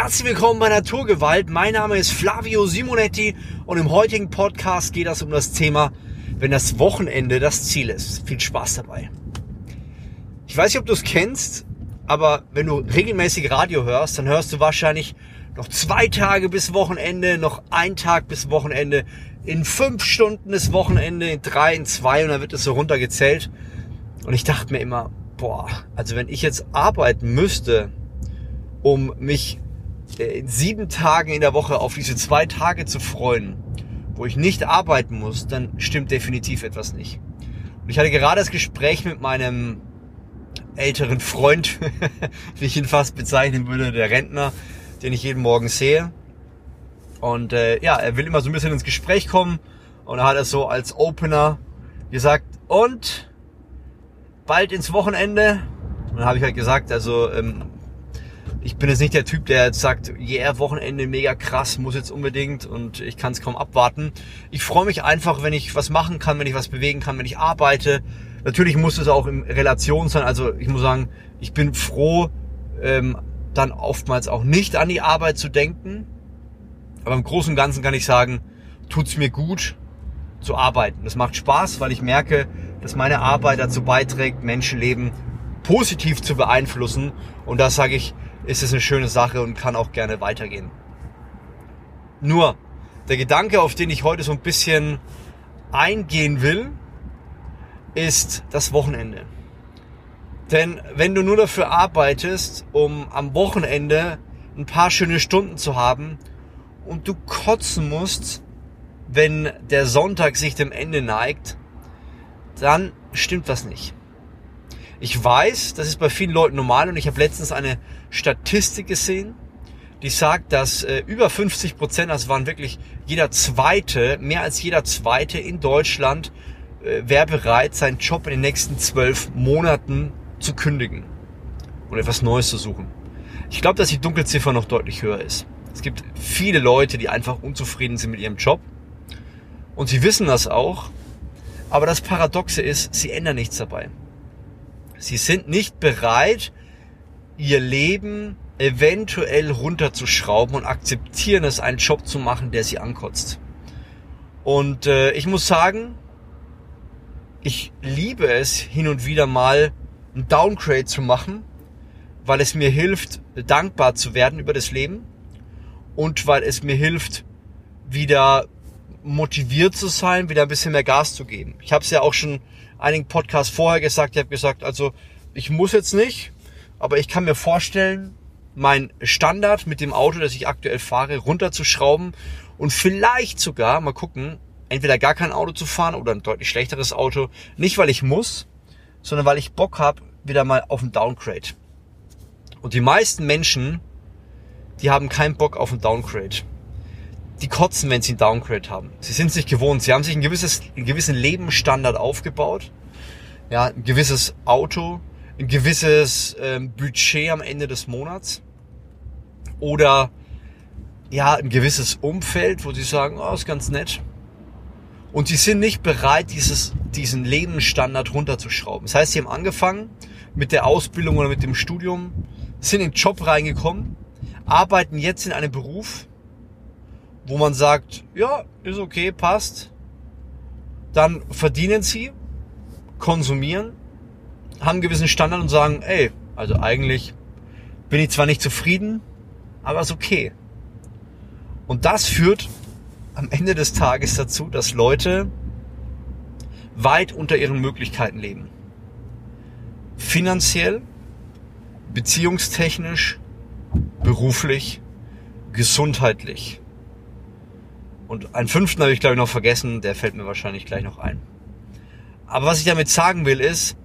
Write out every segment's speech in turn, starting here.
Herzlich willkommen bei Naturgewalt. Mein Name ist Flavio Simonetti und im heutigen Podcast geht es um das Thema, wenn das Wochenende das Ziel ist. Viel Spaß dabei. Ich weiß nicht, ob du es kennst, aber wenn du regelmäßig Radio hörst, dann hörst du wahrscheinlich noch zwei Tage bis Wochenende, noch ein Tag bis Wochenende, in fünf Stunden ist Wochenende, in drei, in zwei und dann wird es so runtergezählt. Und ich dachte mir immer, boah, also wenn ich jetzt arbeiten müsste, um mich in sieben Tagen in der Woche auf diese zwei Tage zu freuen, wo ich nicht arbeiten muss, dann stimmt definitiv etwas nicht. Und ich hatte gerade das Gespräch mit meinem älteren Freund, wie ich ihn fast bezeichnen würde, der Rentner, den ich jeden Morgen sehe. Und äh, ja, er will immer so ein bisschen ins Gespräch kommen und er hat es so als Opener gesagt, und bald ins Wochenende. Und dann habe ich halt gesagt, also ähm, ich bin jetzt nicht der Typ, der jetzt sagt, yeah, Wochenende mega krass, muss jetzt unbedingt und ich kann es kaum abwarten. Ich freue mich einfach, wenn ich was machen kann, wenn ich was bewegen kann, wenn ich arbeite. Natürlich muss es auch in Relation sein. Also ich muss sagen, ich bin froh, ähm, dann oftmals auch nicht an die Arbeit zu denken. Aber im Großen und Ganzen kann ich sagen, tut's mir gut zu arbeiten. Das macht Spaß, weil ich merke, dass meine Arbeit dazu beiträgt, Menschenleben positiv zu beeinflussen. Und das sage ich, ist es eine schöne Sache und kann auch gerne weitergehen. Nur, der Gedanke, auf den ich heute so ein bisschen eingehen will, ist das Wochenende. Denn wenn du nur dafür arbeitest, um am Wochenende ein paar schöne Stunden zu haben und du kotzen musst, wenn der Sonntag sich dem Ende neigt, dann stimmt was nicht. Ich weiß, das ist bei vielen Leuten normal und ich habe letztens eine Statistik gesehen, die sagt, dass äh, über 50 Prozent, das waren wirklich jeder Zweite, mehr als jeder Zweite in Deutschland, äh, wäre bereit, seinen Job in den nächsten zwölf Monaten zu kündigen und etwas Neues zu suchen. Ich glaube, dass die Dunkelziffer noch deutlich höher ist. Es gibt viele Leute, die einfach unzufrieden sind mit ihrem Job und sie wissen das auch. Aber das Paradoxe ist, sie ändern nichts dabei. Sie sind nicht bereit, ihr Leben eventuell runterzuschrauben und akzeptieren es, einen Job zu machen, der sie ankotzt. Und äh, ich muss sagen, ich liebe es, hin und wieder mal ein Downgrade zu machen, weil es mir hilft, dankbar zu werden über das Leben und weil es mir hilft, wieder motiviert zu sein, wieder ein bisschen mehr Gas zu geben. Ich habe es ja auch schon einigen Podcasts vorher gesagt. Ich habe gesagt, also ich muss jetzt nicht, aber ich kann mir vorstellen, mein Standard mit dem Auto, das ich aktuell fahre, runterzuschrauben und vielleicht sogar mal gucken, entweder gar kein Auto zu fahren oder ein deutlich schlechteres Auto. Nicht, weil ich muss, sondern weil ich Bock habe, wieder mal auf ein Downgrade. Und die meisten Menschen, die haben keinen Bock auf ein Downgrade die kotzen, wenn sie einen Downgrade haben. Sie sind sich gewohnt. Sie haben sich ein gewisses, einen gewissen Lebensstandard aufgebaut. Ja, ein gewisses Auto, ein gewisses ähm, Budget am Ende des Monats. Oder ja, ein gewisses Umfeld, wo sie sagen, oh, ist ganz nett. Und sie sind nicht bereit, dieses, diesen Lebensstandard runterzuschrauben. Das heißt, sie haben angefangen mit der Ausbildung oder mit dem Studium, sind in den Job reingekommen, arbeiten jetzt in einem Beruf, wo man sagt, ja, ist okay, passt. Dann verdienen sie, konsumieren, haben einen gewissen Standard und sagen, ey, also eigentlich bin ich zwar nicht zufrieden, aber ist okay. Und das führt am Ende des Tages dazu, dass Leute weit unter ihren Möglichkeiten leben. Finanziell, beziehungstechnisch, beruflich, gesundheitlich. Und einen fünften habe ich glaube ich noch vergessen, der fällt mir wahrscheinlich gleich noch ein. Aber was ich damit sagen will ist,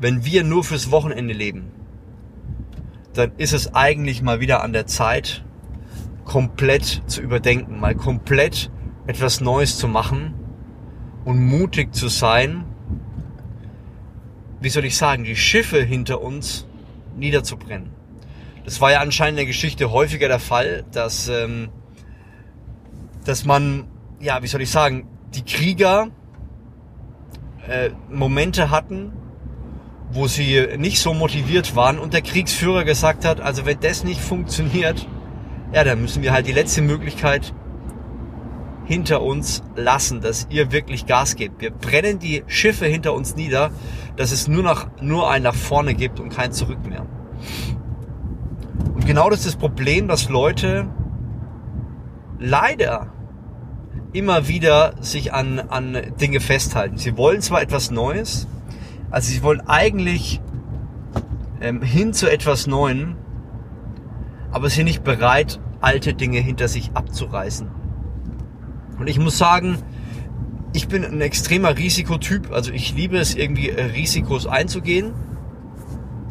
wenn wir nur fürs Wochenende leben, dann ist es eigentlich mal wieder an der Zeit, komplett zu überdenken, mal komplett etwas Neues zu machen und mutig zu sein, wie soll ich sagen, die Schiffe hinter uns niederzubrennen. Das war ja anscheinend in der Geschichte häufiger der Fall, dass ähm, dass man, ja, wie soll ich sagen, die Krieger äh, Momente hatten, wo sie nicht so motiviert waren und der Kriegsführer gesagt hat, also wenn das nicht funktioniert, ja, dann müssen wir halt die letzte Möglichkeit hinter uns lassen, dass ihr wirklich Gas gebt. Wir brennen die Schiffe hinter uns nieder, dass es nur, nach, nur ein nach vorne gibt und kein Zurück mehr. Und genau das ist das Problem, dass Leute leider immer wieder sich an, an Dinge festhalten. Sie wollen zwar etwas Neues, also sie wollen eigentlich ähm, hin zu etwas Neuem, aber sind nicht bereit, alte Dinge hinter sich abzureißen. Und ich muss sagen, ich bin ein extremer Risikotyp. Also ich liebe es irgendwie äh, Risikos einzugehen.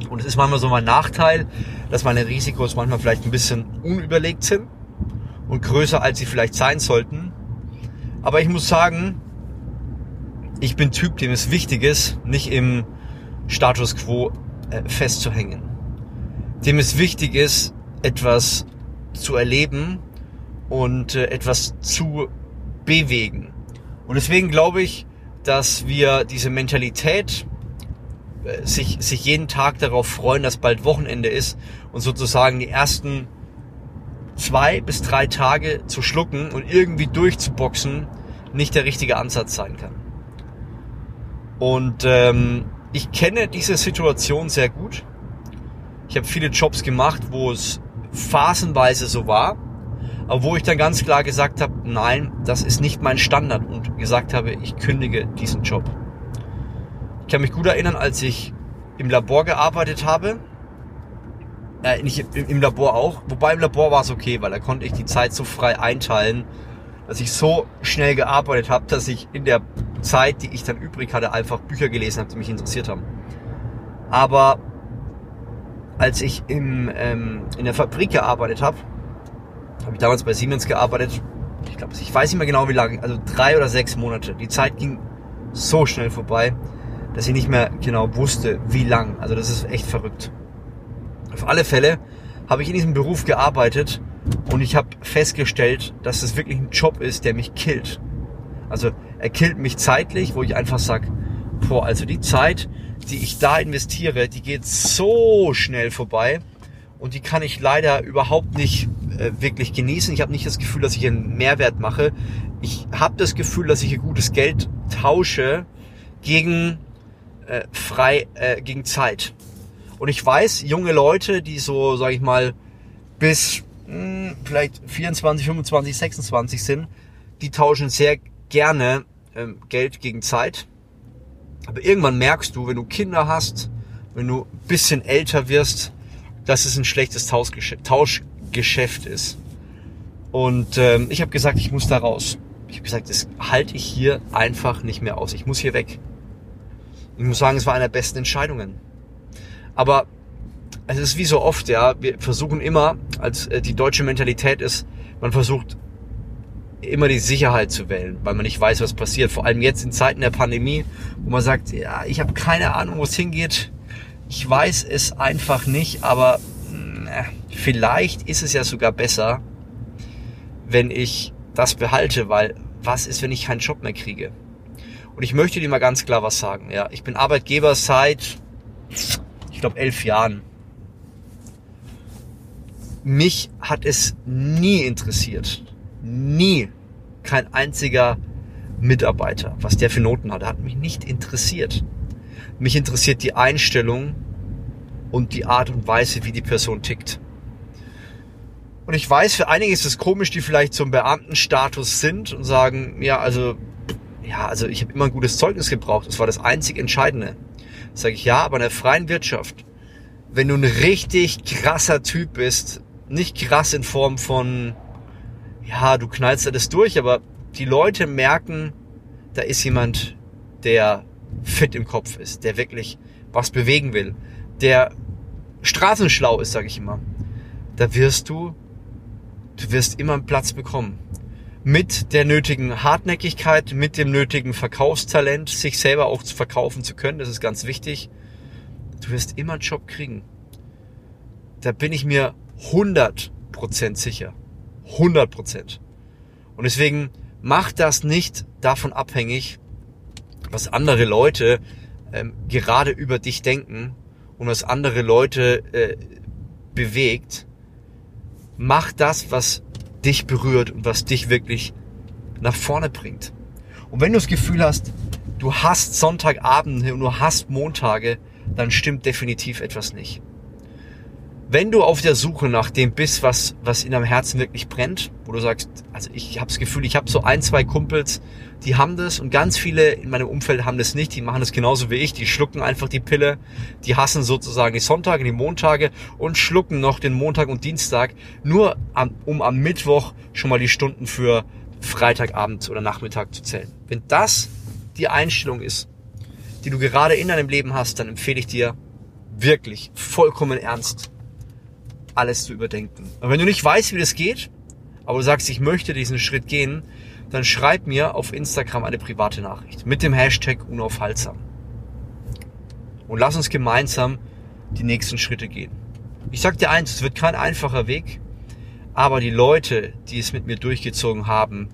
Und es ist manchmal so mein Nachteil, dass meine Risikos manchmal vielleicht ein bisschen unüberlegt sind und größer als sie vielleicht sein sollten. Aber ich muss sagen, ich bin Typ, dem es wichtig ist, nicht im Status quo äh, festzuhängen. Dem es wichtig ist, etwas zu erleben und äh, etwas zu bewegen. Und deswegen glaube ich, dass wir diese Mentalität, äh, sich, sich jeden Tag darauf freuen, dass bald Wochenende ist und sozusagen die ersten zwei bis drei Tage zu schlucken und irgendwie durchzuboxen, nicht der richtige Ansatz sein kann. Und ähm, ich kenne diese Situation sehr gut. Ich habe viele Jobs gemacht, wo es phasenweise so war, aber wo ich dann ganz klar gesagt habe, nein, das ist nicht mein Standard und gesagt habe, ich kündige diesen Job. Ich kann mich gut erinnern, als ich im Labor gearbeitet habe, äh, nicht im Labor auch, wobei im Labor war es okay, weil da konnte ich die Zeit so frei einteilen, dass ich so schnell gearbeitet habe, dass ich in der Zeit, die ich dann übrig hatte, einfach Bücher gelesen habe, die mich interessiert haben. Aber als ich im, ähm, in der Fabrik gearbeitet habe, habe ich damals bei Siemens gearbeitet. Ich glaube, ich weiß nicht mehr genau wie lange, also drei oder sechs Monate. Die Zeit ging so schnell vorbei, dass ich nicht mehr genau wusste, wie lang. Also das ist echt verrückt. Auf alle Fälle habe ich in diesem Beruf gearbeitet und ich habe festgestellt, dass es wirklich ein Job ist, der mich killt. Also er killt mich zeitlich, wo ich einfach sag, boah, also die Zeit, die ich da investiere, die geht so schnell vorbei und die kann ich leider überhaupt nicht äh, wirklich genießen. Ich habe nicht das Gefühl, dass ich einen Mehrwert mache. Ich habe das Gefühl, dass ich ein gutes Geld tausche gegen äh, frei äh, gegen Zeit. Und ich weiß, junge Leute, die so, sage ich mal, bis mh, hm, vielleicht 24, 25, 26 sind, die tauschen sehr gerne ähm, Geld gegen Zeit. Aber irgendwann merkst du, wenn du Kinder hast, wenn du ein bisschen älter wirst, dass es ein schlechtes Tauschgeschäft, Tauschgeschäft ist. Und ähm, ich habe gesagt, ich muss da raus. Ich habe gesagt, das halte ich hier einfach nicht mehr aus. Ich muss hier weg. Ich muss sagen, es war eine der besten Entscheidungen. Aber es ist wie so oft, ja, wir versuchen immer, als äh, die deutsche Mentalität ist, man versucht immer die Sicherheit zu wählen, weil man nicht weiß, was passiert. Vor allem jetzt in Zeiten der Pandemie, wo man sagt, ja, ich habe keine Ahnung, wo es hingeht. Ich weiß es einfach nicht, aber na, vielleicht ist es ja sogar besser, wenn ich das behalte, weil was ist, wenn ich keinen Job mehr kriege? Und ich möchte dir mal ganz klar was sagen. Ja, ich bin Arbeitgeber seit, ich glaube, elf Jahren. Mich hat es nie interessiert, nie kein einziger Mitarbeiter, was der für Noten hatte, hat mich nicht interessiert. Mich interessiert die Einstellung und die Art und Weise, wie die Person tickt. Und ich weiß, für einige ist es komisch, die vielleicht zum Beamtenstatus sind und sagen, ja, also, ja, also ich habe immer ein gutes Zeugnis gebraucht. Das war das einzig Entscheidende. Sage ich, ja, aber in der freien Wirtschaft, wenn du ein richtig krasser Typ bist, nicht krass in Form von, ja, du knallst alles durch, aber die Leute merken, da ist jemand, der fit im Kopf ist, der wirklich was bewegen will, der straßenschlau ist, sage ich immer. Da wirst du, du wirst immer einen Platz bekommen. Mit der nötigen Hartnäckigkeit, mit dem nötigen Verkaufstalent, sich selber auch zu verkaufen zu können, das ist ganz wichtig. Du wirst immer einen Job kriegen. Da bin ich mir 100% sicher. 100 Prozent. Und deswegen macht das nicht davon abhängig, was andere Leute ähm, gerade über dich denken und was andere Leute äh, bewegt. Mach das, was dich berührt und was dich wirklich nach vorne bringt. Und wenn du das Gefühl hast, du hast Sonntagabend und du hast Montage, dann stimmt definitiv etwas nicht. Wenn du auf der Suche nach dem bist, was, was in deinem Herzen wirklich brennt, wo du sagst, also ich habe das Gefühl, ich habe so ein, zwei Kumpels, die haben das und ganz viele in meinem Umfeld haben das nicht, die machen das genauso wie ich, die schlucken einfach die Pille, die hassen sozusagen die Sonntage, die Montage und schlucken noch den Montag und Dienstag, nur am, um am Mittwoch schon mal die Stunden für Freitagabend oder Nachmittag zu zählen. Wenn das die Einstellung ist, die du gerade in deinem Leben hast, dann empfehle ich dir wirklich vollkommen ernst, alles zu überdenken. Und wenn du nicht weißt, wie das geht, aber du sagst, ich möchte diesen Schritt gehen, dann schreib mir auf Instagram eine private Nachricht mit dem Hashtag unaufhaltsam. Und lass uns gemeinsam die nächsten Schritte gehen. Ich sag dir eins, es wird kein einfacher Weg, aber die Leute, die es mit mir durchgezogen haben,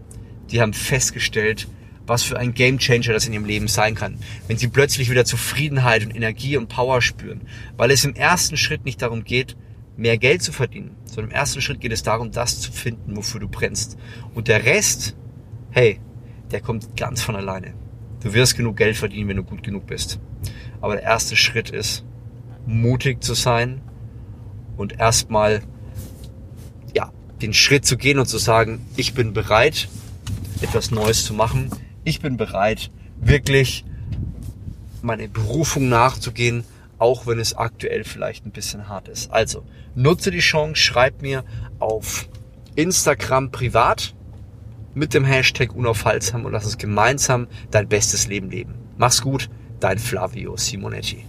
die haben festgestellt, was für ein Gamechanger das in ihrem Leben sein kann, wenn sie plötzlich wieder Zufriedenheit und Energie und Power spüren, weil es im ersten Schritt nicht darum geht, mehr Geld zu verdienen, sondern im ersten Schritt geht es darum, das zu finden, wofür du brennst. Und der Rest, hey, der kommt ganz von alleine. Du wirst genug Geld verdienen, wenn du gut genug bist. Aber der erste Schritt ist, mutig zu sein und erstmal, ja, den Schritt zu gehen und zu sagen, ich bin bereit, etwas Neues zu machen. Ich bin bereit, wirklich meine Berufung nachzugehen, auch wenn es aktuell vielleicht ein bisschen hart ist. Also nutze die Chance, schreib mir auf Instagram privat mit dem Hashtag unaufhaltsam und lass uns gemeinsam dein bestes Leben leben. Mach's gut, dein Flavio Simonetti.